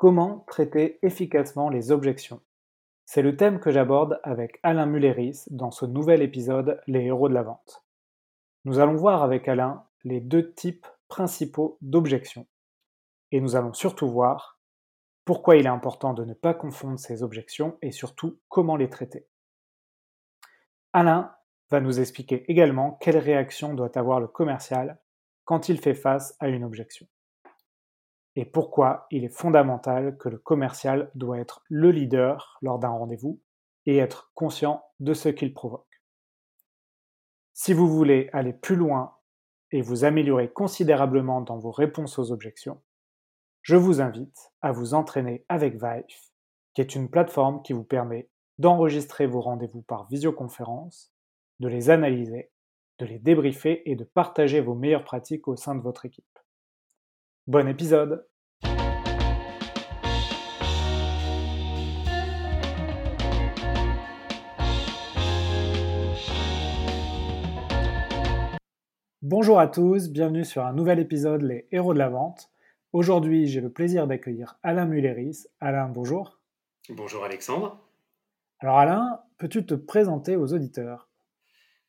Comment traiter efficacement les objections C'est le thème que j'aborde avec Alain Mulleris dans ce nouvel épisode Les héros de la vente. Nous allons voir avec Alain les deux types principaux d'objections. Et nous allons surtout voir pourquoi il est important de ne pas confondre ces objections et surtout comment les traiter. Alain va nous expliquer également quelle réaction doit avoir le commercial quand il fait face à une objection et pourquoi il est fondamental que le commercial doit être le leader lors d'un rendez-vous et être conscient de ce qu'il provoque. Si vous voulez aller plus loin et vous améliorer considérablement dans vos réponses aux objections, je vous invite à vous entraîner avec Vive, qui est une plateforme qui vous permet d'enregistrer vos rendez-vous par visioconférence, de les analyser, de les débriefer et de partager vos meilleures pratiques au sein de votre équipe. Bon épisode Bonjour à tous, bienvenue sur un nouvel épisode Les Héros de la Vente. Aujourd'hui, j'ai le plaisir d'accueillir Alain Mulleris. Alain, bonjour. Bonjour Alexandre. Alors Alain, peux-tu te présenter aux auditeurs?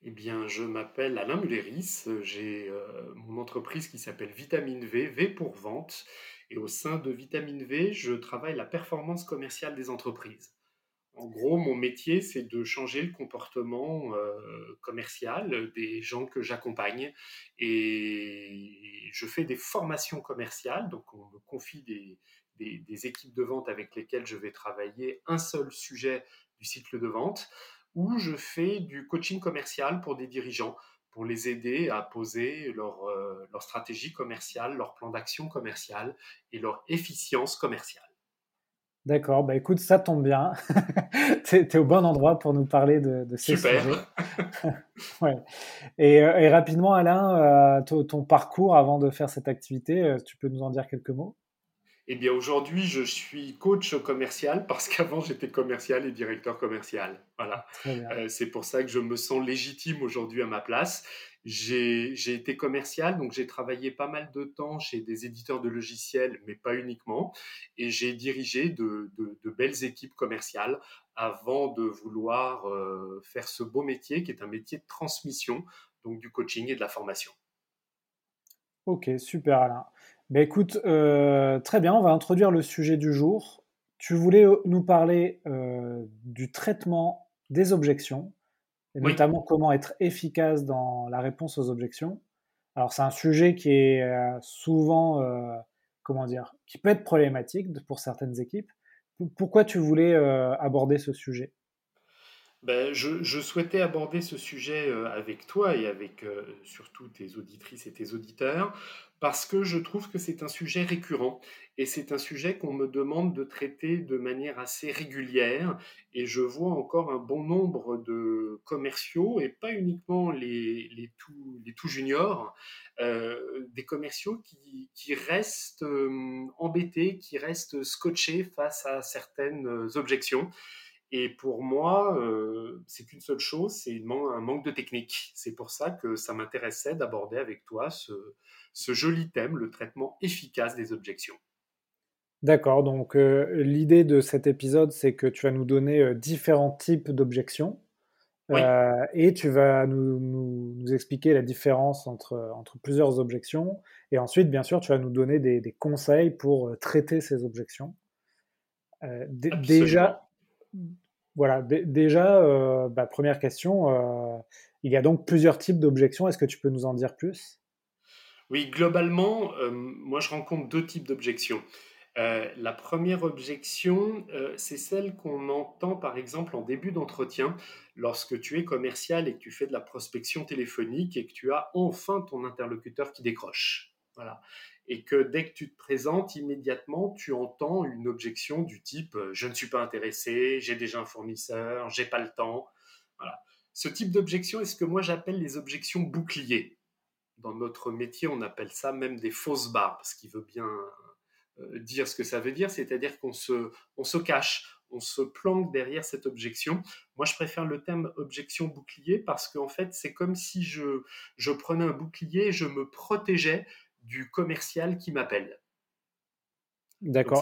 Eh bien, je m'appelle Alain Mulleris, j'ai euh, mon entreprise qui s'appelle Vitamine V, V pour vente, et au sein de Vitamine V, je travaille la performance commerciale des entreprises. En gros, mon métier, c'est de changer le comportement euh, commercial des gens que j'accompagne, et je fais des formations commerciales, donc on me confie des, des équipes de vente avec lesquelles je vais travailler un seul sujet du cycle de vente où je fais du coaching commercial pour des dirigeants, pour les aider à poser leur, euh, leur stratégie commerciale, leur plan d'action commercial et leur efficience commerciale. D'accord, bah écoute, ça tombe bien. tu es, au bon endroit pour nous parler de, de ces Super. sujets. ouais. et, euh, et, rapidement, Alain, euh, ton parcours avant de faire cette activité, tu peux nous en dire quelques mots? Eh bien, aujourd'hui, je suis coach commercial parce qu'avant, j'étais commercial et directeur commercial. Voilà. Euh, c'est pour ça que je me sens légitime aujourd'hui à ma place. J'ai été commercial, donc j'ai travaillé pas mal de temps chez des éditeurs de logiciels, mais pas uniquement. Et j'ai dirigé de, de, belles équipes commerciales avant de vouloir euh, faire ce beau métier qui est un métier de transmission, donc du coaching et de la formation. Ok, super Alain. Ben écoute, euh, très bien, on va introduire le sujet du jour. Tu voulais euh, nous parler euh, du traitement des objections, et notamment comment être efficace dans la réponse aux objections. Alors c'est un sujet qui est souvent, comment dire, qui peut être problématique pour certaines équipes. Pourquoi tu voulais aborder ce sujet? Ben, je, souhaitais aborder ce sujet euh, avec toi et avec euh, surtout tes auditrices et tes auditeurs parce que je trouve que c'est un sujet récurrent et c'est un sujet qu'on me demande de traiter de manière assez régulière et je vois encore un bon nombre de commerciaux et pas uniquement les, tout, juniors, euh, des commerciaux qui restent embêtés, qui restent scotchés face à certaines objections. Et pour moi, euh, c'est qu'une seule chose, c'est un manque de technique. C'est pour ça que ça m'intéressait d'aborder avec toi ce, ce, joli thème, le traitement efficace des objections. D'accord, donc euh, l'idée de cet épisode, c'est que tu vas nous donner euh, différents types d'objections et tu vas nous, nous, expliquer la différence entre, entre plusieurs objections. Et ensuite, bien sûr, tu vas nous donner des, des conseils pour traiter ces objections. déjà, voilà, déjà, euh, bah, première question, euh, il y a donc plusieurs types d'objections. Est-ce que tu peux nous en dire plus? Oui, globalement, euh, moi je rencontre deux types d'objections. la première objection, c'est celle qu'on entend par exemple en début d'entretien lorsque tu es commercial et que tu fais de la prospection téléphonique et que tu as enfin ton interlocuteur qui décroche. Voilà et que dès que tu te présentes, immédiatement, tu entends une objection du type euh, je ne suis pas intéressé, j'ai déjà un fournisseur, j'ai pas le temps. Voilà. Ce type d'objection est ce que moi j'appelle les objections boucliers. Dans notre métier, on appelle ça même des fausses barres, ce qui veut bien euh, dire ce que ça veut dire, c'est-à-dire qu'on se, on se cache, on se planque derrière cette objection. Moi, je préfère le terme objection bouclier parce qu'en fait, c'est comme si je, je prenais un bouclier et je me protégeais du commercial qui m'appelle. D'accord.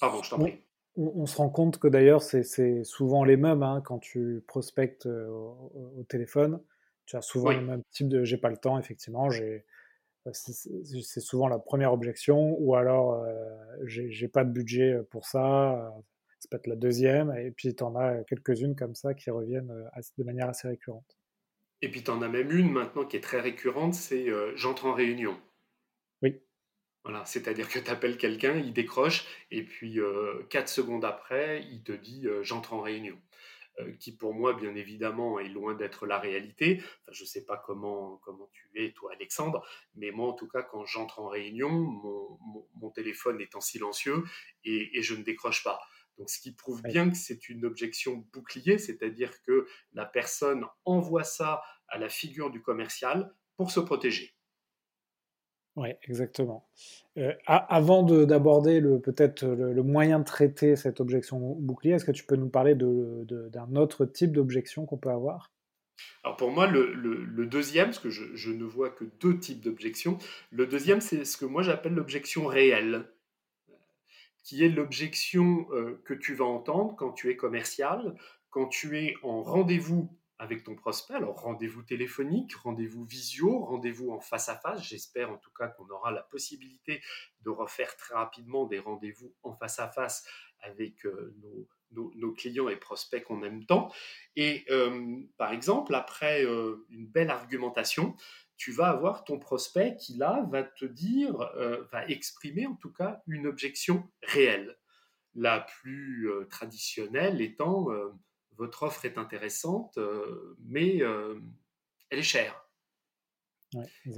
Pardon, je t'en prie. On, se rend compte que d'ailleurs, c'est souvent les mêmes hein, quand tu prospectes au, téléphone. Tu as souvent le même type de j'ai pas le temps, effectivement. C'est souvent la première objection, ou alors j'ai pas de budget pour ça. C'est peut-être la deuxième, et puis tu en as quelques-unes comme ça qui reviennent de manière assez récurrente. Et puis tu en as même une maintenant qui est très récurrente, c'est j'entre en réunion. Oui. Voilà, c'est-à-dire que tu appelles quelqu'un, il décroche, et puis quatre secondes après, il te dit j'entre en réunion. qui pour moi, bien évidemment, est loin d'être la réalité. je ne sais pas comment, comment tu es, toi, Alexandre, mais moi, en tout cas, quand j'entre en réunion, mon, téléphone est en silencieux et, et je ne décroche pas. Donc, ce qui prouve bien que c'est une objection bouclier, c'est-à-dire que la personne envoie ça à la figure du commercial pour se protéger. Oui, exactement. Euh, avant d'aborder peut-être le, moyen de traiter cette objection bouclier, est-ce que tu peux nous parler d'un autre type d'objection qu'on peut avoir? Alors pour moi, le, deuxième, parce que je, je, ne vois que deux types d'objections, le deuxième, c'est ce que moi j'appelle l'objection réelle qui est l'objection euh, que tu vas entendre quand tu es commercial, quand tu es en rendez-vous avec ton prospect, alors rendez-vous téléphonique, rendez-vous visio, rendez-vous en face à face. J'espère en tout cas qu'on aura la possibilité de refaire très rapidement des rendez-vous en face à face avec euh, nos, clients et prospects qu'on aime tant. Et euh, par exemple, après une belle argumentation, tu vas avoir ton prospect qui là va te dire, euh, va exprimer en tout cas une objection réelle. La plus euh, traditionnelle étant euh, votre offre est intéressante, mais elle est chère.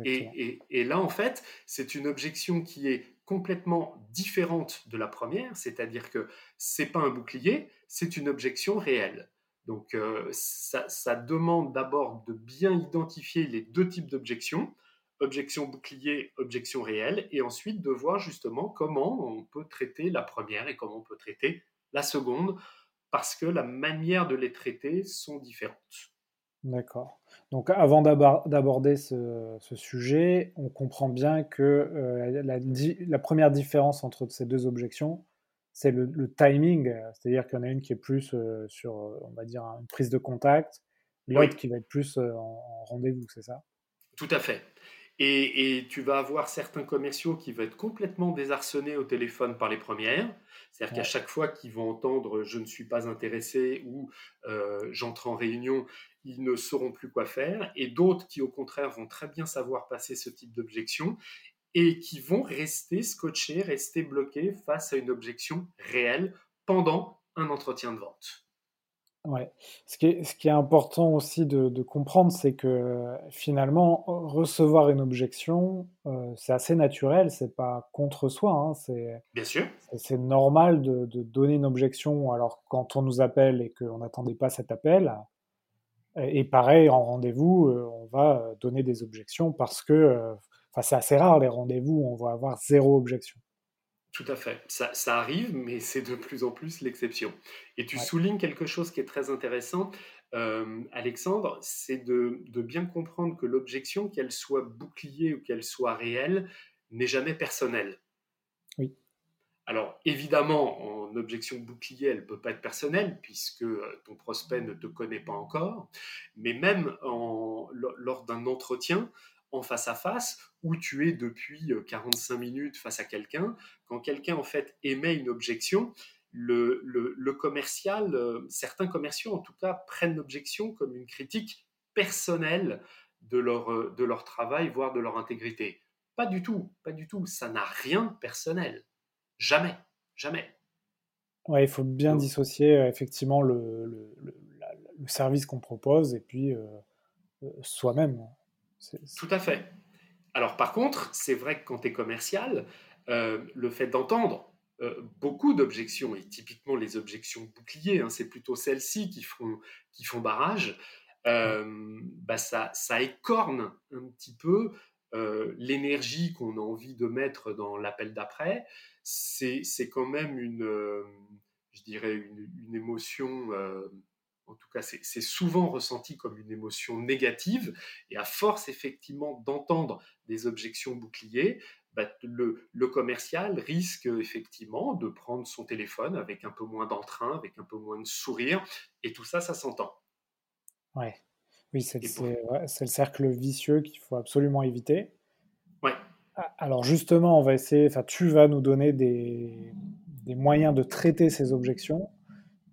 et, et, là, en fait, c'est une objection qui est complètement différente de la première, c'est-à-dire que c'est pas un bouclier, c'est une objection réelle. Donc euh, ça, demande d'abord de bien identifier les deux types d'objections, objection bouclier, objection réelle, et ensuite de voir justement comment on peut traiter la première et comment on peut traiter la seconde, parce que la manière de les traiter sont différentes. D'accord. Donc avant d'aborder ce, sujet, on comprend bien que euh, la, première différence entre ces deux objections, c'est le, timing, euh, c'est-à-dire qu'il y en a une qui est plus euh, sur, euh, on va dire, une prise de contact, l'autre qui va être plus en, rendez-vous, c'est ça? Tout à fait. Et, tu vas avoir certains commerciaux qui vont être complètement désarçonnés au téléphone par les premières. C'est-à-dire qu'à chaque fois qu'ils vont entendre je ne suis pas intéressé ou j'entre en réunion, ils ne sauront plus quoi faire. Et d'autres qui, au contraire, vont très bien savoir passer ce type d'objection et qui vont rester scotchés, rester bloqués face à une objection réelle pendant un entretien de vente. Ouais. Ce, qui est, ce qui est important aussi de, comprendre, c'est que finalement, recevoir une objection, euh, c'est assez naturel, c'est pas contre soi. Hein, c'est, Bien sûr. C'est normal de, donner une objection alors quand on nous appelle et qu'on n'attendait pas cet appel. Et pareil, en rendez-vous, euh, on va donner des objections parce que euh, c'est assez rare les rendez-vous où on va avoir zéro objection. Tout à fait. Ça, arrive, mais c'est de plus en plus l'exception. Et tu soulignes quelque chose qui est très intéressant, euh, Alexandre, c'est de, bien comprendre que l'objection, qu'elle soit bouclier ou qu'elle soit réelle, n'est jamais personnelle. Oui. Alors, évidemment, en objection bouclier, elle ne peut pas être personnelle puisque euh, ton prospect ne te connaît pas encore. Mais même en, lors d'un entretien, en face à face où tu es depuis 45 euh, minutes face à quelqu'un. Quand quelqu'un en fait émet une objection, le, le, commercial, euh, certains commerciaux en tout cas prennent l'objection comme une critique personnelle de leur, euh, de leur travail, voire de leur intégrité. Pas du tout, pas du tout. Ça n'a rien de personnel. Jamais, jamais. Ouais, il faut bien dissocier effectivement le, le, service qu'on propose et puis soi-même. Tout à fait. Alors par contre, c'est vrai que quand tu es commercial, euh, le fait d'entendre euh, beaucoup d'objections, et typiquement les objections boucliers, hein, c'est plutôt celles-ci qui font, qui font barrage, euh, bah ça, ça écorne un petit peu l'énergie qu'on a envie de mettre dans l'appel d'après. C'est quand même une, je dirais, une, une émotion en tout cas c'est souvent ressenti comme une émotion négative, et à force effectivement d'entendre des objections boucliers, bah, le, le, commercial risque effectivement de prendre son téléphone avec un peu moins d'entrain, avec un peu moins de sourire, et tout ça, ça s'entend. Ouais. Oui, c'est le cercle vicieux qu'il faut absolument éviter. Ouais. Alors justement, on va essayer, enfin, tu vas nous donner des, des moyens de traiter ces objections.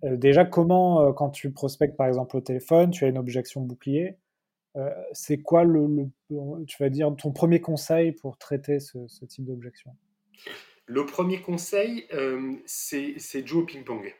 Euh, déjà, comment, euh, quand tu prospectes par exemple au téléphone, tu as une objection bouclier, euh, c'est quoi le, tu vas dire, ton premier conseil pour traiter ce, type d'objection? Le premier conseil, c'est c'est au ping-pong.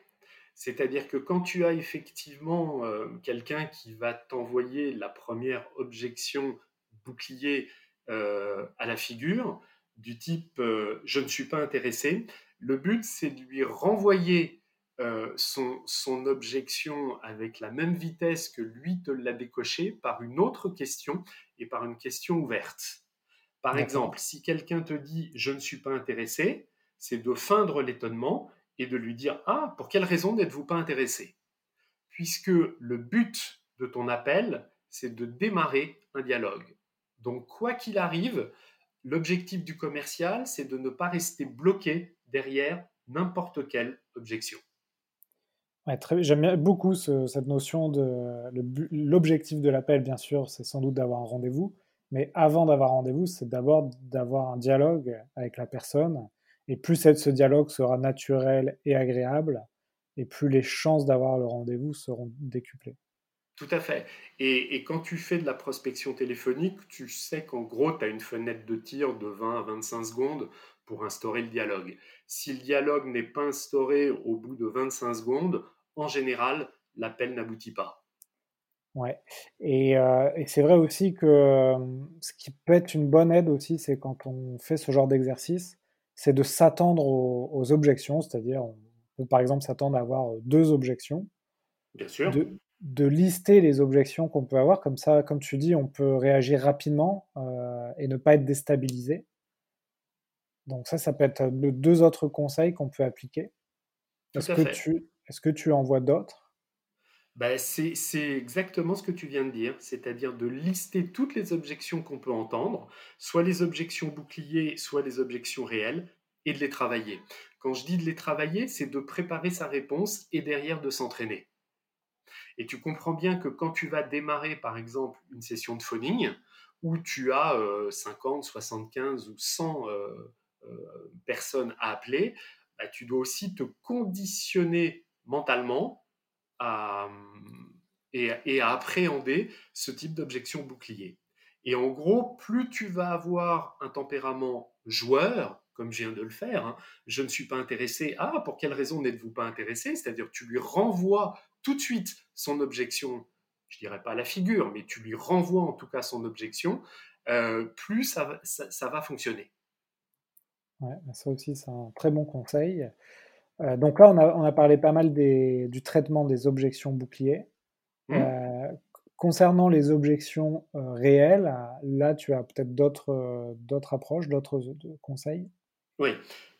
C'est-à-dire que quand tu as effectivement quelqu'un qui va t'envoyer la première objection bouclier à la figure, du type je ne suis pas intéressé, le but c'est de lui renvoyer euh, son, son, objection avec la même vitesse que lui te l'a décoché par une autre question et par une question ouverte. Par exemple, si quelqu'un te dit je ne suis pas intéressé, c'est de feindre l'étonnement et de lui dire ah pour quelle raison n'êtes-vous pas intéressé? Puisque le but de ton appel c'est de démarrer un dialogue. Donc quoi qu'il arrive, l'objectif du commercial c'est de ne pas rester bloqué derrière n'importe quelle objection. J'aime beaucoup cette notion de l'objectif de l'appel, bien sûr, c'est sans doute d'avoir un rendez-vous, mais avant d'avoir un rendez-vous, c'est d'abord d'avoir un dialogue avec la personne, et plus ce dialogue sera naturel et agréable, et plus les chances d'avoir le rendez-vous seront décuplées. Tout à fait. Et, et, quand tu fais de la prospection téléphonique, tu sais qu'en gros, tu as une fenêtre de tir de 20 à 25 secondes pour instaurer le dialogue. Si le dialogue n'est pas instauré au bout de 25 secondes, en général, l'appel n'aboutit pas. Ouais, et, euh, et c'est vrai aussi que euh, ce qui peut être une bonne aide aussi, c'est quand on fait ce genre d'exercice, c'est de s'attendre aux, objections, c'est-à-dire on peut par exemple s'attendre à avoir deux objections. Bien sûr. De, lister les objections qu'on peut avoir, comme ça, comme tu dis, on peut réagir rapidement euh, et ne pas être déstabilisé. Donc ça, ça peut être le deux autres conseils qu'on peut appliquer. Est-ce que, tu, est-ce que tu en vois d'autres? Ben, c'est exactement ce que tu viens de dire, c'est-à-dire de lister toutes les objections qu'on peut entendre, soit les objections boucliers, soit les objections réelles, et de les travailler. Quand je dis de les travailler, c'est de préparer sa réponse et derrière de s'entraîner. Et tu comprends bien que quand tu vas démarrer, par exemple, une session de phoning, où tu as 50, euh, 75 ou 100 euh, euh, personnes à appeler, bah, tu dois aussi te conditionner mentalement à, et, à appréhender ce type d'objection bouclier. Et en gros, plus tu vas avoir un tempérament joueur, comme je viens de le faire, hein, je ne suis pas intéressé, ah, pour quelle raison n'êtes-vous pas intéressé? C'est-à-dire tu lui renvoies tout de suite son objection, je dirais pas la figure, mais tu lui renvoies en tout cas son objection, euh, plus ça, va fonctionner. Ouais, ça aussi, c'est un très bon conseil. Euh, donc là, on a, parlé pas mal du traitement des objections boucliers. Mmh. Euh, concernant les objections euh, réelles, là, tu as peut-être d'autres d'autres approches, d'autres conseils? Oui.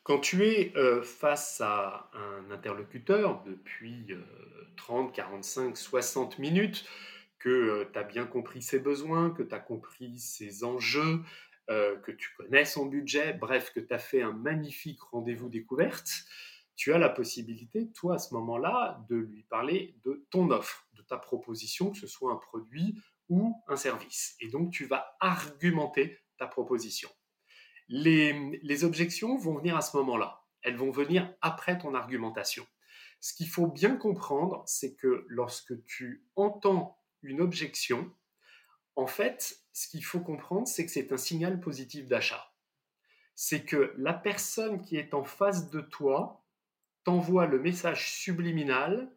Quand tu es face à un interlocuteur depuis 30, 45, 60 minutes, que tu as bien compris ses besoins, que tu as compris ses enjeux, que tu connais son budget, bref, que tu as fait un magnifique rendez-vous découverte, tu as la possibilité, toi, à ce moment-là, de lui parler de ton offre, de ta proposition, que ce soit un produit ou un service. Et donc, tu vas argumenter ta proposition. Les, objections vont venir à ce moment-là. Elles vont venir après ton argumentation. Ce qu'il faut bien comprendre, c'est que lorsque tu entends une objection, en fait, ce qu'il faut comprendre, c'est que c'est un signal positif d'achat. C'est que la personne qui est en face de toi t'envoie le message subliminal,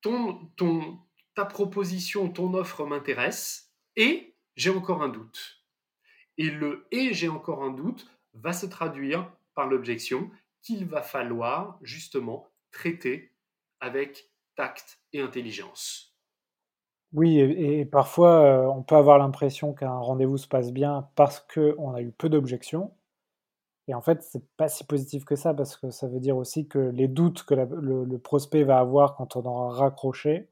ton, ton, ta proposition, ton offre m'intéresse, et j'ai encore un doute. Et le et j'ai encore un doute va se traduire par l'objection qu'il va falloir justement traiter avec tact et intelligence. Oui, et, parfois euh, on peut avoir l'impression qu'un rendez-vous se passe bien parce qu'on a eu peu d'objections, et en fait, c'est pas si positif que ça parce que ça veut dire aussi que les doutes que le, prospect va avoir quand on aura raccroché,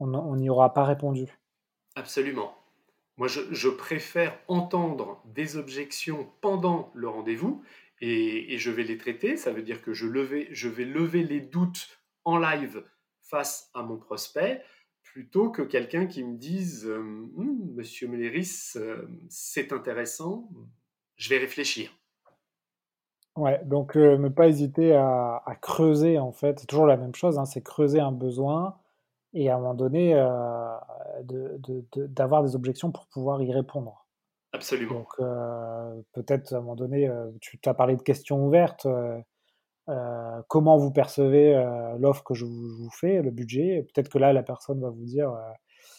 on n'y aura pas répondu. Absolument. Moi, je, préfère entendre des objections pendant le rendez-vous et, je vais les traiter. Ça veut dire que je, vais lever les doutes en live face à mon prospect plutôt que quelqu'un qui me dise euh, hum, Monsieur Méléris, euh, c'est intéressant, je vais réfléchir. Ouais, donc euh, ne pas hésiter à, creuser en fait, c'est toujours la même chose, hein, c'est creuser un besoin et à un moment donné d'avoir des objections pour pouvoir y répondre. Absolument. Donc peut-être à un moment donné, tu as parlé de questions ouvertes. Euh, comment vous percevez euh, l'offre que je vous, fais, le budget. Peut-être que là, la personne va vous dire, euh,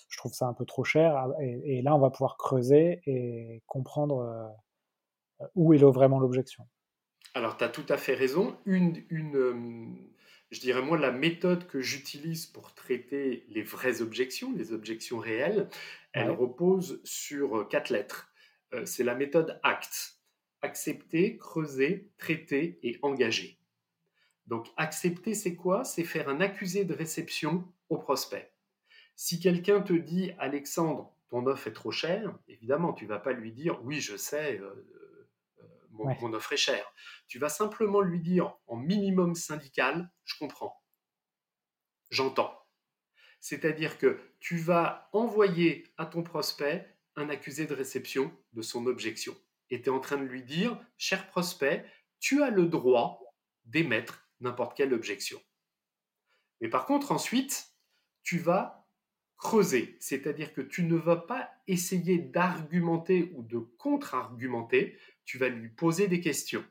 je trouve ça un peu trop cher. Ah, et, là, on va pouvoir creuser et comprendre où est vraiment l'objection. Alors, tu as tout à fait raison. Une, une je dirais moi, la méthode que j'utilise pour traiter les vraies objections, les objections réelles, elle repose sur quatre lettres. C'est la méthode ACT. Accepter, creuser, traiter et engager. Donc accepter, c'est quoi? C'est faire un accusé de réception au prospect. Si quelqu'un te dit, Alexandre, ton offre est trop chère, évidemment, tu vas pas lui dire, oui, je sais, mon, offre est chère. Tu vas simplement lui dire, en minimum syndical, je comprends, j'entends. C'est-à-dire que tu vas envoyer à ton prospect un accusé de réception de son objection. Et tu es en train de lui dire, cher prospect, tu as le droit d'émettre n'importe quelle objection. Mais par contre, ensuite, tu vas creuser, c'est-à-dire que tu ne vas pas essayer d'argumenter ou de contre-argumenter, tu vas lui poser des questions.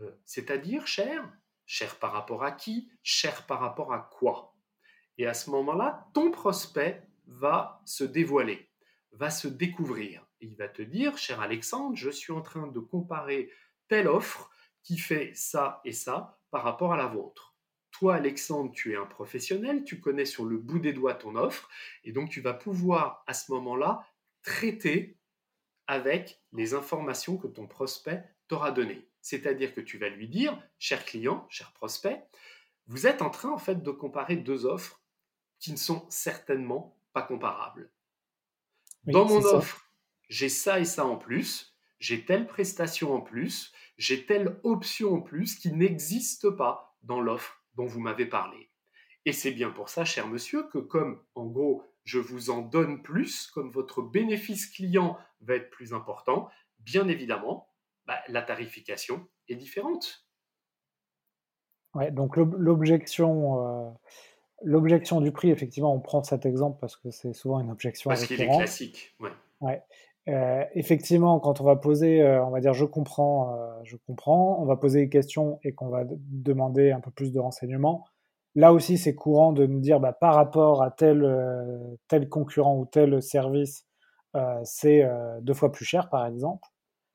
Euh, c'est-à-dire, cher, cher par rapport à qui, cher par rapport à quoi. Et à ce moment-là, ton prospect va se dévoiler, va se découvrir. Il va te dire, cher Alexandre, je suis en train de comparer telle offre qui fait ça et ça par rapport à la vôtre. Toi, Alexandre, tu es un professionnel, tu connais sur le bout des doigts ton offre, et donc tu vas pouvoir à ce moment-là traiter avec les informations que ton prospect t'aura données. C'est-à-dire que tu vas lui dire, cher client, cher prospect, vous êtes en train en fait de comparer deux offres qui ne sont certainement pas comparables. Dans mon offre, j'ai ça et ça en plus, j'ai telle prestation en plus, j'ai telle option en plus qui n'existe pas dans l'offre dont vous m'avez parlé. Et c'est bien pour ça, cher monsieur, que comme en gros je vous en donne plus, comme votre bénéfice client va être plus important, bien évidemment, bah, la tarification est différente. Ouais, donc l'objection, euh, l'objection du prix, effectivement, on prend cet exemple parce que c'est souvent une objection. Parce qu'il est classique. Ouais. ouais. Euh, effectivement, quand on va poser, euh, on va dire je comprends, je comprends, on va poser des questions et qu'on va demander un peu plus de renseignements. Là aussi, c'est courant de nous dire bah, par rapport à tel, tel concurrent ou tel service, c'est deux fois plus cher, par exemple.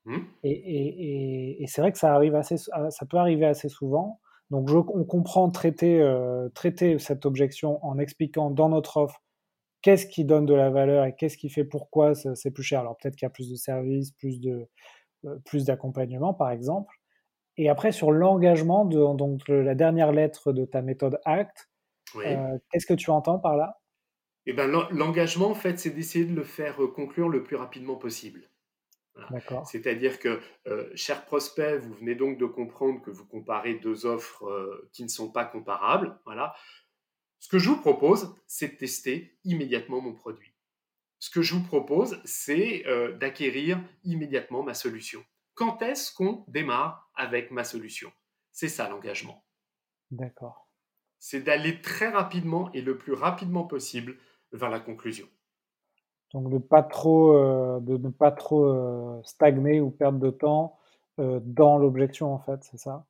Mmh. Et, et, et, c'est vrai que ça, arrive assez, ça peut arriver assez souvent. Donc, je, on comprend traiter, traiter cette objection en expliquant dans notre offre qu'est-ce qui donne de la valeur et qu'est-ce qui fait pourquoi c'est plus cher. Alors peut-être qu'il y a plus de services, plus de euh, plus d'accompagnement par exemple. Et après sur l'engagement de donc la dernière lettre de ta méthode ACT, euh, qu'est-ce que tu entends par là? Eh ben l'engagement en fait c'est d'essayer de le faire euh, conclure le plus rapidement possible. C'est-à-dire que, cher prospect, vous venez donc de comprendre que vous comparez deux offres qui ne sont pas comparables. Voilà. Ce que je vous propose, c'est de tester immédiatement mon produit. Ce que je vous propose, c'est euh, d'acquérir immédiatement ma solution. Quand est-ce qu'on démarre avec ma solution C'est ça l'engagement. D'accord. C'est d'aller très rapidement et le plus rapidement possible vers la conclusion. Donc de pas trop, euh, de ne pas trop euh, stagner ou perdre de temps dans l'objection en fait, c'est ça?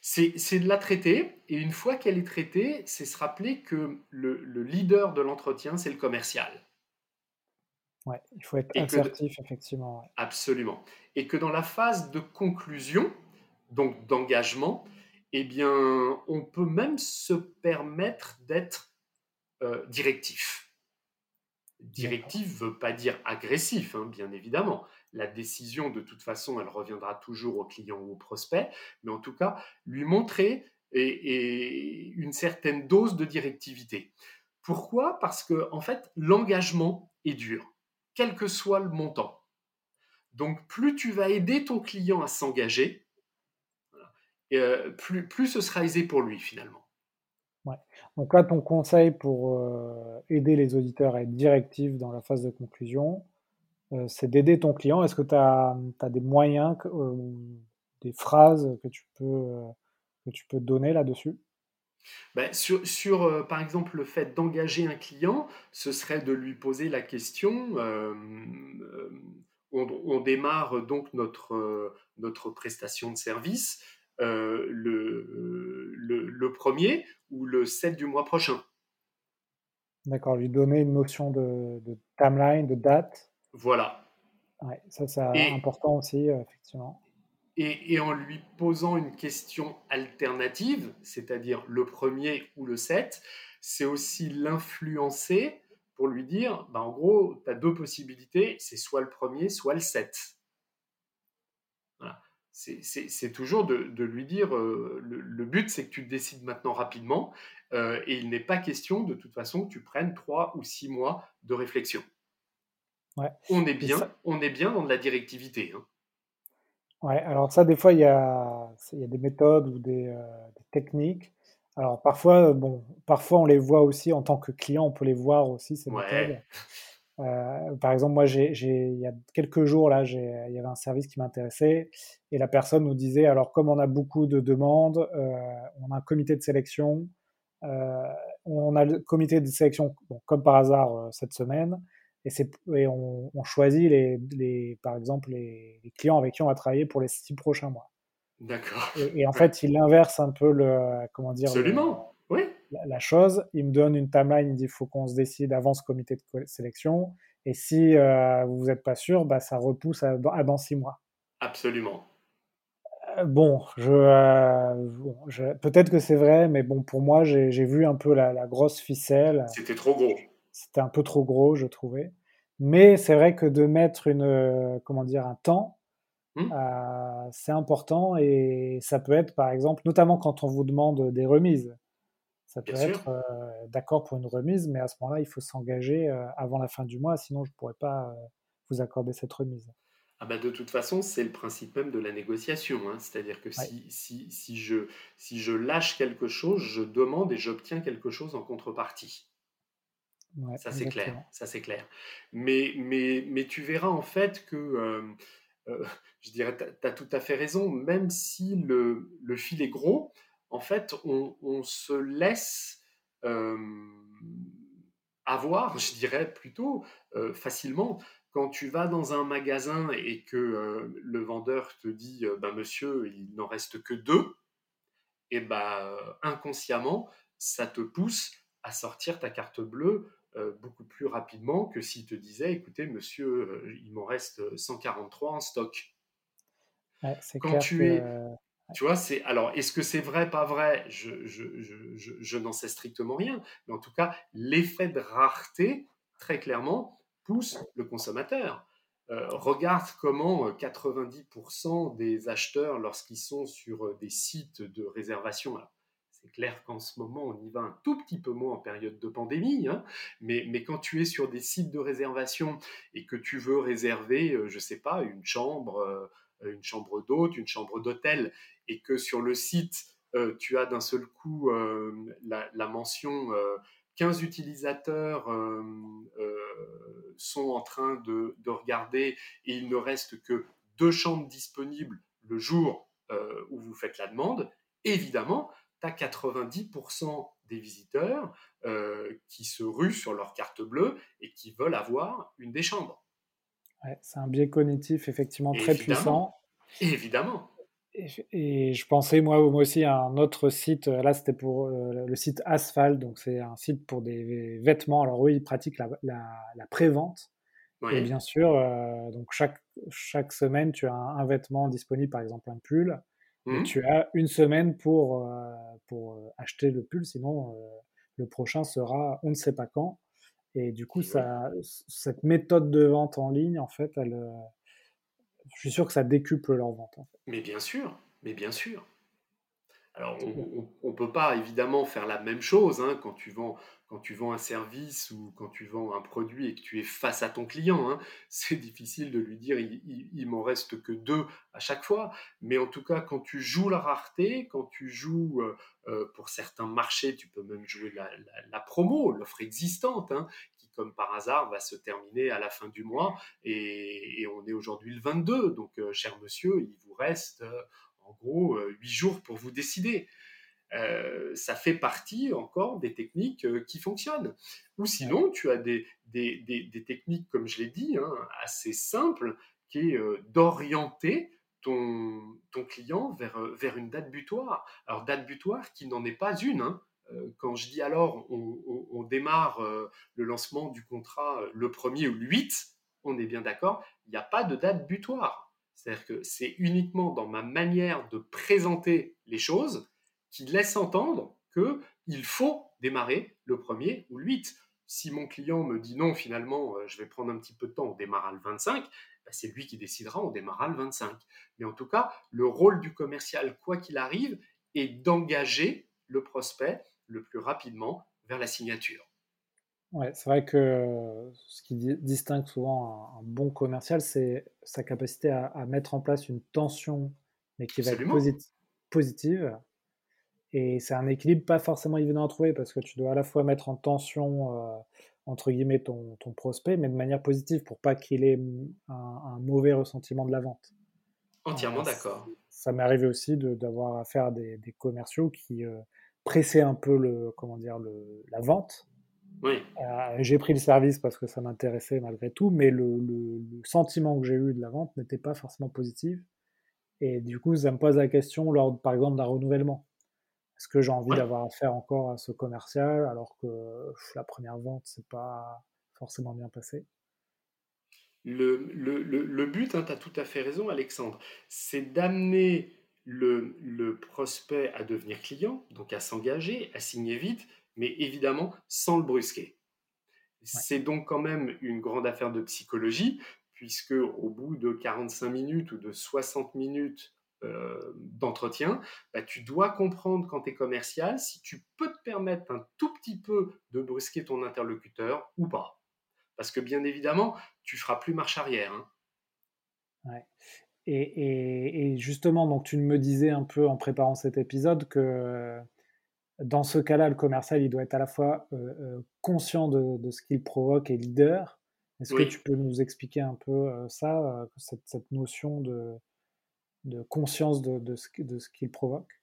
C'est de la traiter, et une fois qu'elle est traitée, c'est se rappeler que le, leader de l'entretien, c'est le commercial. Ouais, il faut être assertif, effectivement. Absolument. Et que dans la phase de conclusion, donc d'engagement, eh bien, on peut même se permettre d'être euh, directif. Directif ne veut pas dire agressif, hein, bien évidemment la décision, de toute façon, elle reviendra toujours au client ou au prospect, mais en tout cas, lui montrer une certaine dose de directivité. Pourquoi? Parce que, en fait, l'engagement est dur. quel que soit le montant. Donc, plus tu vas aider ton client à s'engager, euh, plus, plus ce sera aisé pour lui finalement. Ouais. Donc là, ton conseil pour euh, aider les auditeurs à être directifs dans la phase de conclusion, euh, c'est d'aider ton client. Est-ce que tu as, des moyens, des phrases que tu peux, que tu peux donner là-dessus? Ben, sur, sur par exemple, le fait d'engager un client, ce serait de lui poser la question, on, démarre donc notre, notre prestation de service, euh, le, le, premier ou le 7 du mois prochain. D'accord, lui donner une notion de, timeline, de date. Voilà. Ouais, ça, c'est important aussi, euh, effectivement. Et, et, en lui posant une question alternative, c'est-à-dire le premier ou le 7, c'est aussi l'influencer pour lui dire, bah, en gros, tu as deux possibilités, c'est soit le premier, soit le 7 c'est toujours de, lui dire euh, le, but, c'est que tu décides maintenant rapidement euh, et il n'est pas question de toute façon que tu prennes trois ou six mois de réflexion. On, est bien, on est bien dans de la directivité. Hein. Ouais, alors ça, des fois, il y a, y a des méthodes ou des, euh, techniques. Alors parfois, bon, parfois on les voit aussi en tant que client, on peut les voir aussi ces méthodes. Euh, par exemple, moi, j'ai, il y a quelques jours, là, il y avait un service qui m'intéressait et la personne nous disait, alors comme on a beaucoup de demandes, euh, on a un comité de sélection, euh, on a le comité de sélection, comme par hasard cette semaine, et, et on, choisit, les, les, par exemple, les, clients avec qui on va travailler pour les six prochains mois. D'accord. Et, en fait, il inverse un peu le, comment dire, Absolument la, chose. Il me donne une timeline, il dit il faut qu'on se décide avant ce comité de sélection. Et si euh, vous n'êtes pas sûr, bah, ça repousse à, dans six mois. Absolument. Euh, bon, euh, je, peut-être que c'est vrai, mais bon, pour moi, j'ai vu un peu la, grosse ficelle. C'était trop gros. C'était un peu trop gros, je trouvais. Mais c'est vrai que de mettre une, comment dire, un temps, mmh. c'est important et ça peut être, par exemple, notamment quand on vous demande des remises. Ça peut être euh, d'accord pour une remise, mais à ce moment-là, il faut s'engager euh, avant la fin du mois, sinon je ne pourrais pas euh, vous accorder cette remise. Ah bah de toute façon, c'est le principe même de la négociation. Hein. C'est-à-dire que si, si, si, je, si je lâche quelque chose, je demande et j'obtiens quelque chose en contrepartie. ça c'est clair, ça c'est clair. Mais, mais, mais tu verras en fait que, je dirais, tu as tout à fait raison, même si le, le fil est gros, en fait, on, se laisse euh, avoir, je dirais plutôt euh, facilement. Quand tu vas dans un magasin et que euh, le vendeur te dit ben, Monsieur, il n'en reste que deux, et eh ben, inconsciemment, ça te pousse à sortir ta carte bleue beaucoup plus rapidement que s'il te disait Écoutez, monsieur, il m'en reste 143 en stock. Quand tu es tu vois, c'est alors est-ce que c'est vrai, pas vrai? Je, je, je, je n'en sais strictement rien. Mais en tout cas, l'effet de rareté, très clairement, pousse le consommateur. Euh, regarde comment 90% euh, des acheteurs, lorsqu'ils sont sur euh, des sites de réservation, c'est clair qu'en ce moment, on y va un tout petit peu moins en période de pandémie, hein, mais, mais, quand tu es sur des sites de réservation et que tu veux réserver, je ne sais pas, une chambre, une chambre d'hôte, une chambre d'hôtel, et que sur le site, euh, tu as d'un seul coup euh, la, mention 15 euh, utilisateurs sont en train de, regarder et il ne reste que deux chambres disponibles le jour où vous faites la demande, évidemment, tu as 90% des visiteurs qui se ruent sur leur carte bleue et qui veulent avoir une des chambres. C'est un biais cognitif effectivement très puissant. Évidemment. Et, je pensais moi, aussi à un autre site, euh, là c'était pour euh, le site Asphalt, donc c'est un site pour des vêtements. Alors oui, ils pratiquent la, la, pré-vente. Et bien sûr, euh, donc chaque, chaque semaine, tu as un, vêtement disponible, par exemple un pull, et mmh. tu as une semaine pour, pour acheter le pull, sinon le prochain sera on ne sait pas quand. Et du coup, ça, cette méthode de vente en ligne, en fait, elle, je suis sûr que ça décuple leur vente. Mais bien sûr, mais bien sûr. Alors, on ne peut pas évidemment faire la même chose hein, quand tu vends quand tu vends un service ou quand tu vends un produit et que tu es face à ton client. Hein. c'est difficile de lui dire il, m'en reste que deux à chaque fois. Mais en tout cas, quand tu joues la rareté, quand tu joues euh, euh, pour certains marchés, tu peux même jouer la, promo, l'offre existante, hein, qui comme par hasard va se terminer à la fin du mois. Et, on est aujourd'hui le 22. Donc, euh, cher monsieur, il vous reste en gros huit jours pour vous décider. Euh, ça fait partie encore des techniques euh, qui fonctionnent. Ou sinon, tu as des, des, techniques, comme je l'ai dit, hein, assez simples, qui est euh, d'orienter ton, ton client vers, vers une date butoir. Alors, date butoir qui n'en est pas une. Hein. Quand je dis alors, on, démarre le lancement du contrat le 1er ou le 8, on est bien d'accord, il n'y a pas de date butoir. C'est-à-dire que c'est uniquement dans ma manière de présenter les choses qui laisse entendre qu'il faut démarrer le premier ou le 8. Si mon client me dit non, finalement, euh, je vais prendre un petit peu de temps, on démarre le 25, bah, c'est lui qui décidera, on démarrera le 25. Mais en tout cas, le rôle du commercial, quoi qu'il arrive, est d'engager le prospect le plus rapidement vers la signature. Ouais, c'est vrai que ce qui distingue souvent un, bon commercial, c'est sa capacité à, mettre en place une tension, mais qui va être positive, et c'est un équilibre pas forcément évident à trouver parce que tu dois à la fois mettre en tension, euh, entre guillemets, ton, ton, prospect, mais de manière positive pour pas qu'il ait un, mauvais ressentiment de la vente. Entièrement d'accord. Ça, m'est arrivé aussi d'avoir affaire à des, des commerciaux qui euh, pressaient un peu le, comment dire, le, la vente. Oui. Euh, j'ai pris le service parce que ça m'intéressait malgré tout, mais le, le, sentiment que j'ai eu de la vente n'était pas forcément positif. Et du coup, ça me pose la question lors, par exemple, d'un renouvellement. Est-ce que j'ai envie d'avoir affaire encore à ce commercial alors que la première vente, c'est pas forcément bien passé. Le, le, le, but, hein, tu as tout à fait raison, Alexandre, c'est d'amener le, le, prospect à devenir client, donc à s'engager, à signer vite, mais évidemment sans le brusquer. C'est donc quand même une grande affaire de psychologie, puisque au bout de 45 minutes ou de 60 minutes euh, d'entretien, bah, tu dois comprendre quand tu es commercial si tu peux te permettre un tout petit peu de brusquer ton interlocuteur ou pas. Parce que bien évidemment, tu feras plus marche arrière. Hein. Ouais. Et, justement, donc tu me disais un peu en préparant cet épisode que dans ce cas-là, le commercial, il doit être à la fois euh, euh, conscient de, ce qu'il provoque et leader. Est-ce que tu peux nous expliquer un peu ça, cette, notion de, de conscience de, de ce, qu'il provoque?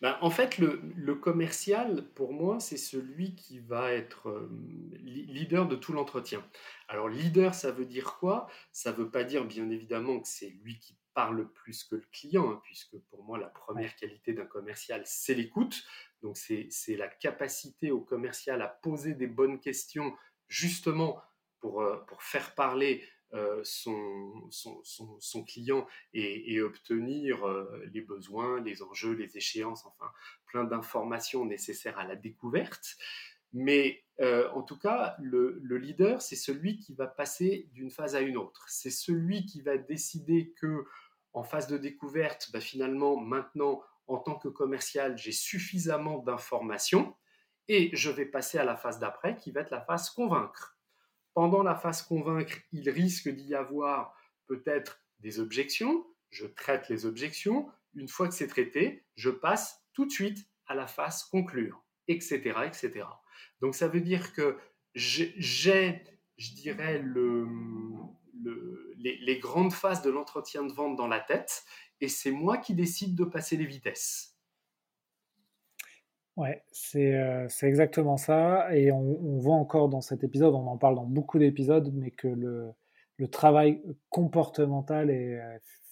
Ben, en fait, le, commercial, pour moi, c'est celui qui va être euh, leader de tout l'entretien. Alors, leader, ça veut dire quoi? Ça ne veut pas dire, bien évidemment, que c'est lui qui parle plus que le client, hein, puisque pour moi, la première qualité d'un commercial, c'est l'écoute. Donc, c'est la capacité au commercial à poser des bonnes questions, justement, pour, euh, pour faire parler euh, son, client et, obtenir euh, les besoins, les enjeux, les échéances, enfin plein d'informations nécessaires à la découverte. Mais euh, en tout cas, le, leader, c'est celui qui va passer d'une phase à une autre. C'est celui qui va décider que en phase de découverte, bah, finalement, maintenant, en tant que commercial, j'ai suffisamment d'informations et je vais passer à la phase d'après qui va être la phase convaincre. Pendant la phase convaincre, il risque d'y avoir peut-être des objections. Je traite les objections. Une fois que c'est traité, je passe tout de suite à la phase conclure, etc., etc. Donc ça veut dire que j'ai, je dirais, le, les, les grandes phases de l'entretien de vente dans la tête, et c'est moi qui décide de passer les vitesses. Ouais, c'est exactement ça. Et on, voit encore dans cet épisode, on en parle dans beaucoup d'épisodes, mais que le, le travail comportemental est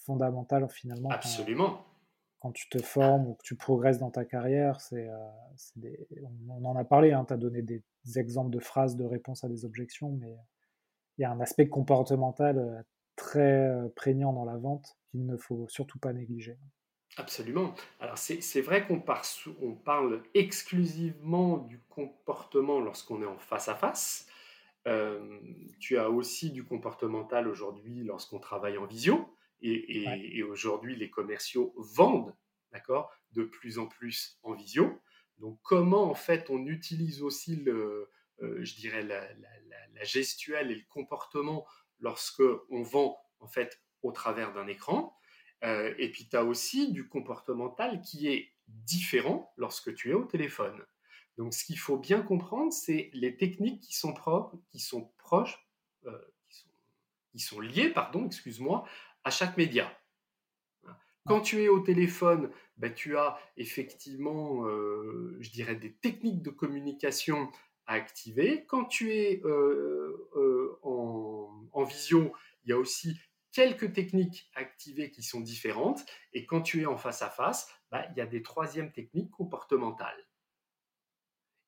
fondamental finalement. Absolument. Quand, tu te formes ou que tu progresses dans ta carrière, c'est, on, en a parlé, hein, tu as donné des, exemples de phrases de réponse à des objections, mais il y a un aspect comportemental très prégnant dans la vente qu'il ne faut surtout pas négliger. Absolument. Alors c'est vrai qu'on on parle exclusivement du comportement lorsqu'on est en face à face. Euh, tu as aussi du comportemental aujourd'hui lorsqu'on travaille en visio. Et, aujourd'hui, les commerciaux vendent, d'accord, de plus en plus en visio. Donc comment en fait on utilise aussi le, euh, je dirais la, gestuelle et le comportement lorsque on vend en fait au travers d'un écran? Euh, et puis tu as aussi du comportemental qui est différent lorsque tu es au téléphone. Donc ce qu'il faut bien comprendre, c'est les techniques qui sont propres, qui sont proches, euh, qui, sont, liées, pardon, excuse-moi, à chaque média. Quand tu es au téléphone, ben, tu as effectivement, euh, je dirais, des techniques de communication à activer. Quand tu es en, en visio, il y a aussi quelques techniques activées qui sont différentes. Et quand tu es en face à face, bah, il y a des troisièmes techniques comportementales.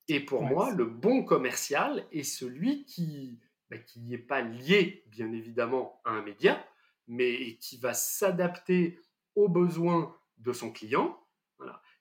Et pour moi, le bon commercial est celui qui bah, n'est pas lié, bien évidemment, à un média, mais qui va s'adapter aux besoins de son client,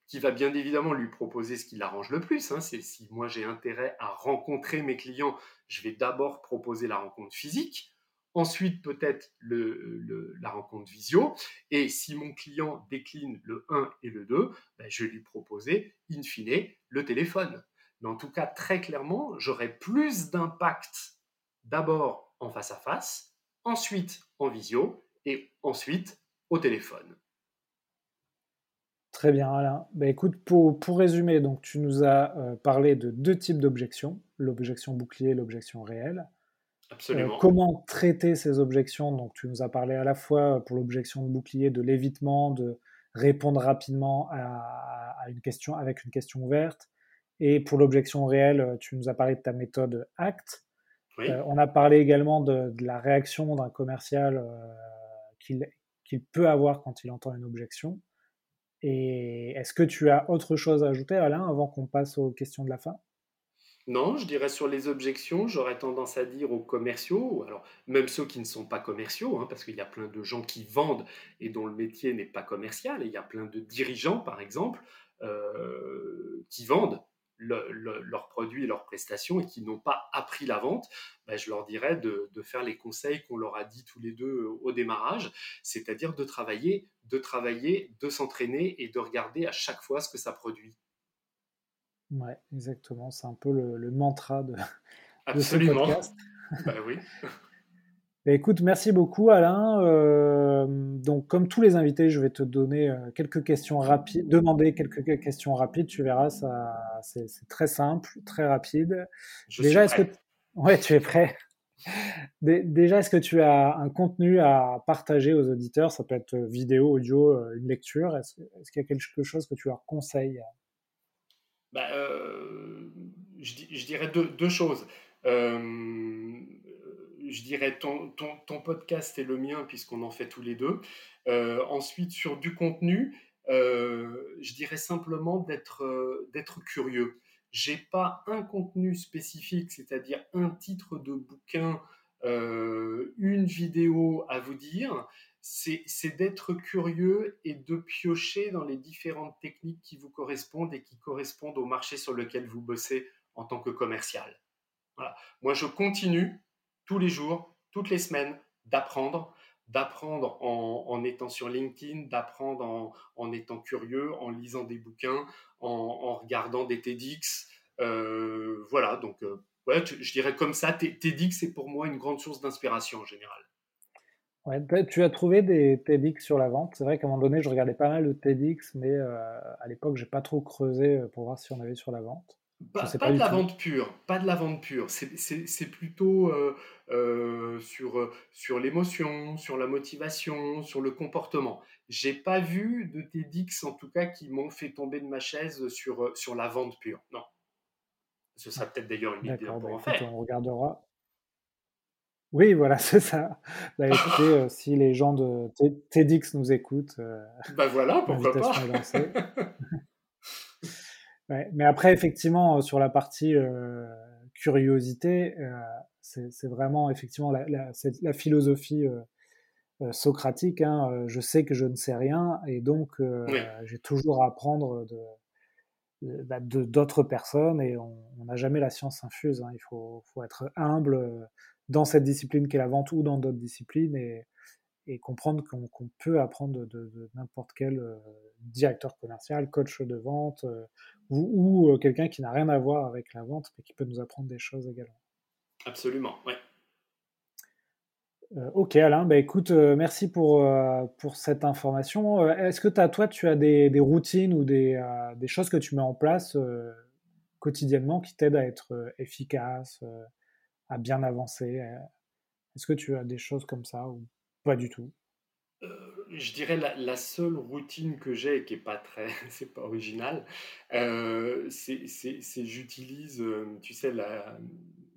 qui va bien évidemment lui proposer ce qui l'arrange le plus. Hein. C'est si moi j'ai intérêt à rencontrer mes clients, je vais d'abord proposer la rencontre physique ensuite peut-être la rencontre visio, et si mon client décline le 1 et le 2, ben, je vais lui proposer, in fine, le téléphone. Mais en tout cas, très clairement, j'aurai plus d'impact d'abord en face à face, ensuite en visio, et ensuite au téléphone. Très bien, Alain. Ben, écoute, pour, pour, résumer, donc, tu nous as euh, parlé de deux types d'objections, l'objection bouclier et l'objection réelle. Euh, comment traiter ces objections? Donc, tu nous as parlé à la fois pour l'objection de bouclier de l'évitement, de répondre rapidement à, une question avec une question ouverte. Et pour l'objection réelle, tu nous as parlé de ta méthode ACT. Euh, on a parlé également de, la réaction d'un commercial euh, qu'il peut avoir quand il entend une objection. Et est-ce que tu as autre chose à ajouter, Alain, avant qu'on passe aux questions de la fin? Non, je dirais sur les objections, j'aurais tendance à dire aux commerciaux, alors même ceux qui ne sont pas commerciaux, hein, parce qu'il y a plein de gens qui vendent et dont le métier n'est pas commercial, et il y a plein de dirigeants, par exemple, euh, qui vendent leurs produits et leurs prestations et qui n'ont pas appris la vente, ben, je leur dirais de, de, faire les conseils qu'on leur a dit tous les deux au démarrage, c'est-à-dire de travailler, de travailler, de s'entraîner et de regarder à chaque fois ce que ça produit. Ouais, exactement. C'est un peu le, mantra de, Absolument. ce podcast. bah oui. Bah, écoute, merci beaucoup Alain. Euh, donc, comme tous les invités, je vais te donner euh, quelques questions rapides, demander quelques questions rapides. Tu verras, ça, c'est, très simple, très rapide. Déjà, est-ce que ouais, tu es prêt Déjà, est-ce que tu as un contenu à partager aux auditeurs? Ça peut être vidéo, audio, euh, une lecture. Est-ce, est-ce qu'il y a quelque chose que tu leur conseilles? Bah, euh, je, dirais deux, choses. Euh, je dirais ton, ton, podcast et le mien, puisqu'on en fait tous les deux. Euh, ensuite, sur du contenu, je dirais simplement d'être d'être curieux. J'ai pas un contenu spécifique, c'est-à-dire un titre de bouquin, une vidéo à vous dire c'est d'être curieux et de piocher dans les différentes techniques qui vous correspondent et qui correspondent au marché sur lequel vous bossez en tant que commercial. Moi, je continue tous les jours, toutes les semaines, d'apprendre, d'apprendre en, étant sur LinkedIn, d'apprendre en, étant curieux, en lisant des bouquins, en, regardant des TEDx. Euh, voilà, donc euh, je dirais comme ça, TEDx est pour moi une grande source d'inspiration en général tu as trouvé des TEDx sur la vente? C'est vrai qu'à un moment donné, je regardais pas mal de TEDx, mais euh, à l'époque, j'ai pas trop creusé euh, pour voir si on avait sur la vente. Pas, de la vente pure, pas de la vente pure. C'est plutôt euh, sur, sur l'émotion, sur la motivation, sur le comportement. J'ai pas vu de TEDx en tout cas qui m'ont fait tomber de ma chaise sur, sur la vente pure. Non. Ce sera peut-être d'ailleurs une idée pour bah en faire. On regardera. Oui, voilà, c'est ça. Bah, euh, si les gens de TEDx nous écoutent, euh, bah voilà, pourquoi pas. mais après, effectivement, euh, sur la partie curiosité, c'est vraiment effectivement la, la, philosophie socratique. Hein, je sais que je ne sais rien, et donc j'ai toujours à apprendre de, bah, d'autres personnes et on n'a jamais la science infuse. Hein. Il faut, faut, être humble dans cette discipline qu'est la vente ou dans d'autres disciplines. Et, et comprendre qu'on peut apprendre de, n'importe quel directeur commercial, coach de vente ou, quelqu'un qui n'a rien à voir avec la vente, mais qui peut nous apprendre des choses également. Absolument, oui. ok Alain, bah, écoute, merci pour, pour cette information. Est-ce que toi, tu as des, des routines ou des, des, choses que tu mets en place quotidiennement qui t'aident à être efficace, à bien avancer Est-ce que tu as des choses comme ça ou pas du tout? Je dirais la, seule routine que j'ai et qui est pas très, c'est pas original, c'est j'utilise, tu sais, la,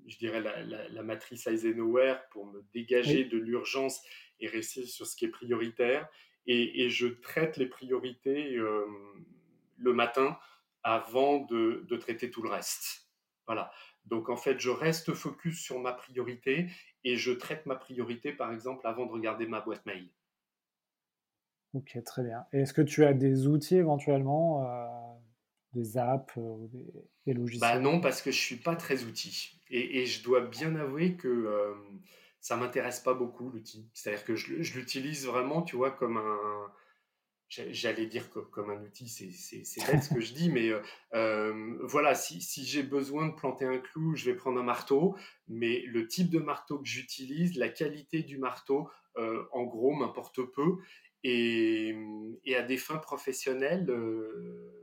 je dirais la, matrice Eisenhower pour me dégager de l'urgence et rester sur ce qui est prioritaire. Et, je traite les priorités le matin avant de, de, traiter tout le reste. Voilà. Donc en fait, je reste focus sur ma priorité et je traite ma priorité, par exemple, avant de regarder ma boîte mail. Ok, très bien. Est-ce que tu as des outils éventuellement, euh, des apps euh, ou des, logiciels? Bah non, parce que je suis pas très outil. Et, je dois bien avouer que euh, ça m'intéresse pas beaucoup l'outil. C'est-à-dire que je, je l'utilise vraiment, tu vois, comme un, j'allais dire comme un outil, c'est bête ce que je dis, mais euh, euh, voilà, si, j'ai besoin de planter un clou, je vais prendre un marteau, mais le type de marteau que j'utilise, la qualité du marteau, euh, en gros, m'importe peu. Et, à des fins professionnelles,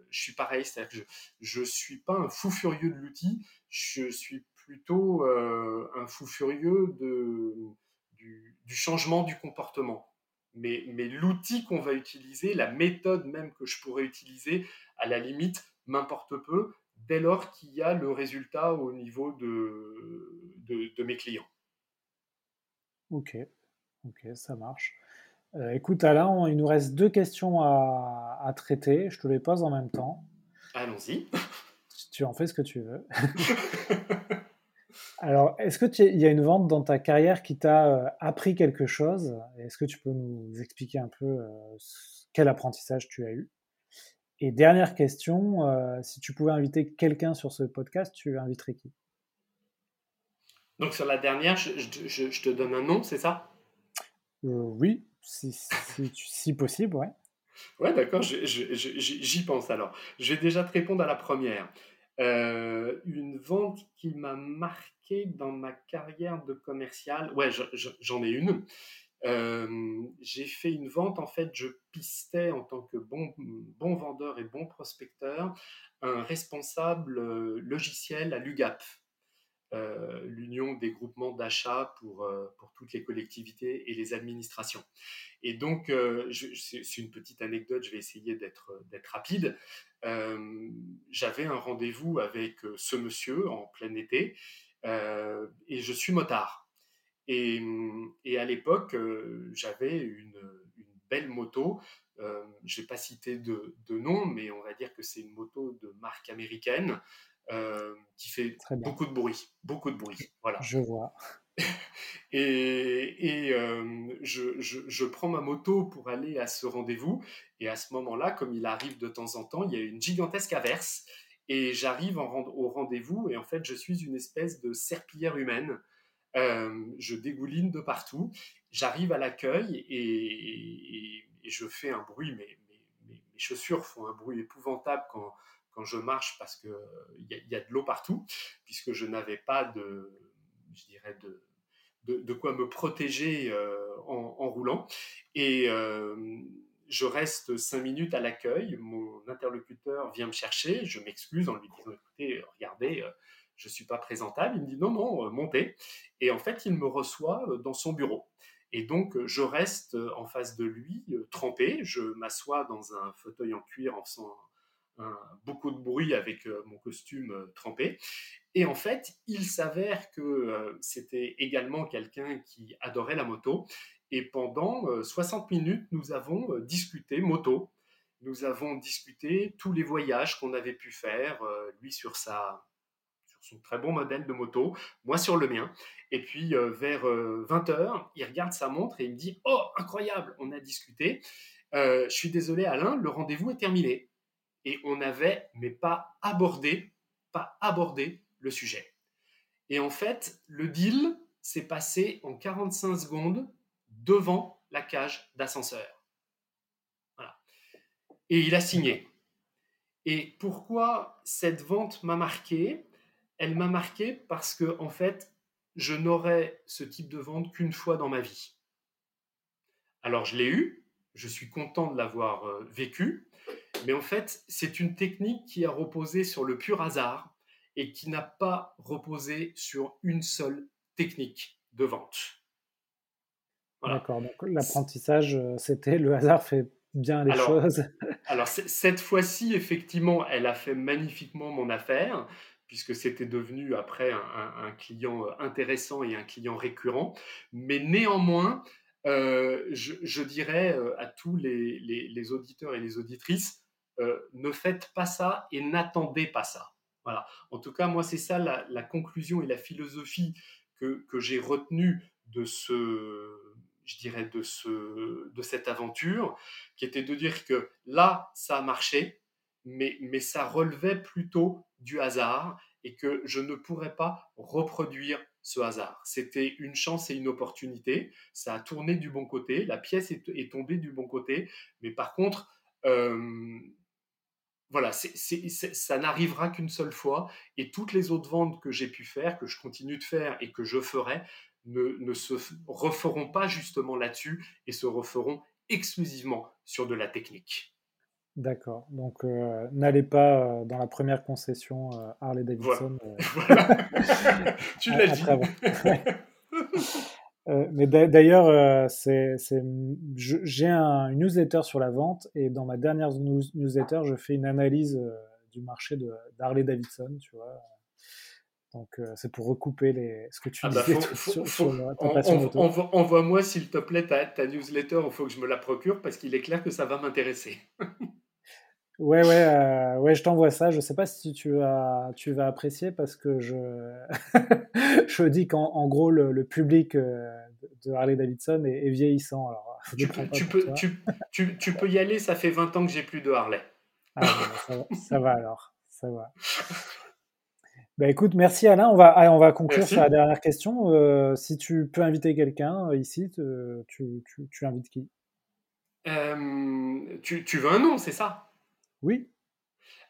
je suis pareil, c'est-à-dire que je ne suis pas un fou furieux de l'outil, je suis plutôt un fou furieux du changement du comportement mais, l'outil qu'on va utiliser, la méthode même que je pourrais utiliser, à la limite, m'importe peu, dès lors qu'il y a le résultat au niveau de, de, mes clients. Ok, ok, ça marche. Euh, écoute Alain, il nous reste deux questions à, à, traiter. Je te les pose en même temps. Allons-y. Tu en fais ce que tu veux. Alors, est-ce qu'il y a une vente dans ta carrière qui t'a euh, appris quelque chose? Est-ce que tu peux nous expliquer un peu euh, quel apprentissage tu as eu? Et dernière question, euh, si tu pouvais inviter quelqu'un sur ce podcast, tu inviterais qui? Donc sur la dernière, je, te donne un nom, c'est ça? Oui, si, possible, ouais. Ouais, d'accord, j'y pense alors. Je vais déjà te répondre à la première. Une vente qui m'a marqué dans ma carrière de commercial. Ouais, j'en ai une. Euh, j'ai fait une vente, en fait, je pistais en tant que bon, bon vendeur et bon prospecteur un responsable euh, logiciel à l'UGAP, euh, l'Union des groupements d'achat pour, pour toutes les collectivités et les administrations. Et donc, c'est une petite anecdote, je vais essayer d'être rapide. J'avais un rendez-vous avec ce monsieur en plein été euh, et je suis motard. Et, à l'époque, euh, j'avais une, belle moto. Euh, je ne vais pas citer de, de, nom, mais on va dire que c'est une moto de marque américaine qui fait beaucoup de bruit. Beaucoup de bruit. Voilà. Je vois. et, et je, je, je, prends ma moto pour aller à ce rendez-vous. Et à ce moment-là, comme il arrive de temps en temps, il y a une gigantesque averse. Et j'arrive au rendez-vous et en fait, je suis une espèce de serpillière humaine. Euh, je dégouline de partout. J'arrive à l'accueil et, je fais un bruit, mais, mes chaussures font un bruit épouvantable quand, je marche parce qu'il y, a, y a de l'eau partout, puisque je n'avais pas de, je dirais, de, quoi me protéger euh, en, roulant. Et euh, je reste cinq minutes à l'accueil, mon interlocuteur vient me chercher, je m'excuse en lui disant écoutez, regardez, euh, je ne suis pas présentable. Il me dit non, non, euh, montez. Et en fait, il me reçoit euh, dans son bureau. Et donc, je reste en face de lui, trempé. Je m'assois dans un fauteuil en cuir en faisant beaucoup de bruit avec mon costume trempé. Et en fait, il s'avère que c'était également quelqu'un qui adorait la moto et pendant 60 euh, minutes, nous avons euh, discuté moto. Nous avons discuté tous les voyages qu'on avait pu faire, euh, lui sur sa son très bon modèle de moto, moi sur le mien. Et puis vers 20h, il regarde sa montre et il me dit "Oh, incroyable, on a discuté. je suis désolé Alain, le rendez-vous est terminé." Et on n'avait mais pas abordé, pas abordé le sujet. Et en fait, le deal s'est passé en 45 secondes devant la cage d'ascenseur. Voilà. Et il a signé. Et pourquoi cette vente m'a marqué? Elle m'a marqué parce que, en fait, je n'aurais ce type de vente qu'une fois dans ma vie. Alors, je l'ai eu, je suis content de l'avoir euh, vécu, mais en fait, c'est une technique qui a reposé sur le pur hasard et qui n'a pas reposé sur une seule technique de vente. D'accord, donc l'apprentissage, euh, c'était le hasard fait bien les choses. alors, cette fois-ci, effectivement, elle a fait magnifiquement mon affaire, puisque c'était devenu après un, client euh, intéressant et un client récurrent. Mais néanmoins, euh, je, dirais à tous les, auditeurs et les auditrices, ne faites pas ça et n'attendez pas ça. Voilà. En tout cas, moi, c'est ça la, conclusion et la philosophie que, que j'ai retenue de ce, je dirais, de, ce, de cette aventure, qui était de dire que là, ça a marché, mais, mais ça relevait plutôt du hasard et que je ne pourrais pas reproduire ce hasard. C'était une chance et une opportunité. Ça a tourné du bon côté, la pièce est, tombée du bon côté, mais par contre, euh, voilà, ça n'arrivera qu'une seule fois. Et toutes les autres ventes que j'ai pu faire, que je continue de faire et que je ferai, ne, se referont pas justement là-dessus et se referont exclusivement sur de la technique. D'accord. Donc, euh, n'allez pas euh, dans la première concession euh, Harley Davidson. tu l'as dit. mais d'ailleurs, j'ai un, une newsletter sur la vente et dans ma dernière newsletter, je fais une analyse du marché d'Harley Davidson, tu vois. Donc, c'est pour recouper les... ce que tu ah bah, disais sur, Envoie-moi, s'il te plaît, ta, ta newsletter. Il faut que je me la procure parce qu'il est clair que ça va m'intéresser. Ouais, ouais, euh, ouais, je t'envoie ça. Je sais pas si tu vas, tu vas apprécier parce que je, je dis qu'en gros, le, public euh, de Harley Davidson est, vieillissant. Alors, tu, peux, tu, peux, tu, tu, peux y aller, ça fait 20 ans que j'ai plus de Harley. Ah, ça, va, alors, ça va. Bah, écoute, merci Alain. On va, on va conclure sur la dernière question. Euh, si tu peux inviter quelqu'un ici, tu, tu, invites qui? Tu, veux un nom, c'est ça? Oui.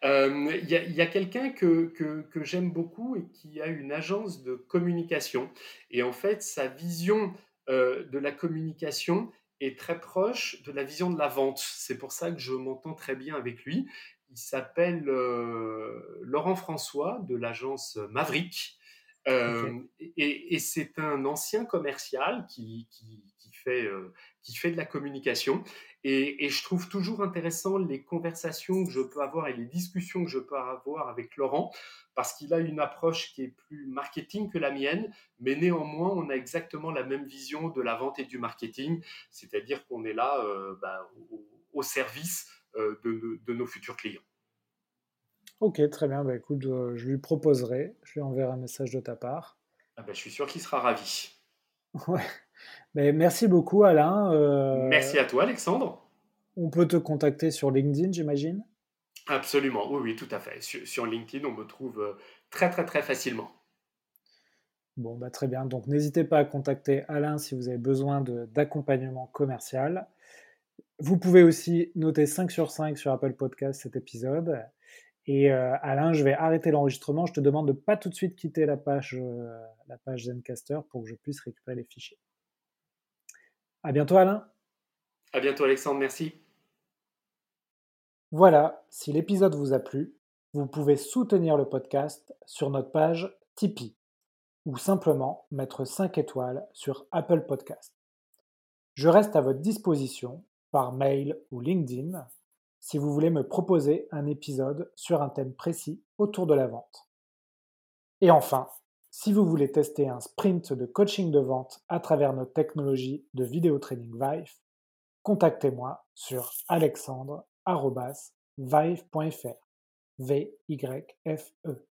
Il y a, quelqu'un que, que, j'aime beaucoup et qui a une agence de communication. Et en fait, sa vision de la communication est très proche de la vision de la vente. C'est pour ça que je m'entends très bien avec lui. Il s'appelle Laurent François de l'agence Maverick. Et, et c'est un ancien commercial qui, qui, qui fait, qui fait de la communication. Et, je trouve toujours intéressant les conversations que je peux avoir et les discussions que je peux avoir avec Laurent, parce qu'il a une approche qui est plus marketing que la mienne, mais néanmoins, on a exactement la même vision de la vente et du marketing, c'est-à-dire qu'on est là euh, bah, au, service euh, de, nos futurs clients. Ok, très bien. Bah, écoute, je, lui proposerai, je lui enverrai un message de ta part. Ah bah, je suis sûr qu'il sera ravi. Ouais merci beaucoup, Alain. Euh, merci à toi, Alexandre. On peut te contacter sur LinkedIn, j'imagine? Absolument, oui, oui, tout à fait. Sur, LinkedIn, on me trouve euh, très, très, très facilement. Bon, bah, très bien. Donc, n'hésitez pas à contacter Alain si vous avez besoin d'accompagnement commercial. Vous pouvez aussi noter 5 sur 5 sur Apple Podcast cet épisode. Et euh, Alain, je vais arrêter l'enregistrement. Je te demande de pas tout de suite quitter la page, la page Zencaster pour que je puisse récupérer les fichiers. À bientôt Alain. À bientôt Alexandre, merci. Voilà, si l'épisode vous a plu, vous pouvez soutenir le podcast sur notre page Tipeee ou simplement mettre 5 étoiles sur Apple Podcast. Je reste à votre disposition par mail ou LinkedIn si vous voulez me proposer un épisode sur un thème précis autour de la vente. Et enfin, si vous voulez tester un sprint de coaching de vente à travers notre technologie de vidéo training Vive, contactez-moi sur alexandre.vive.fr. V-Y-F-E.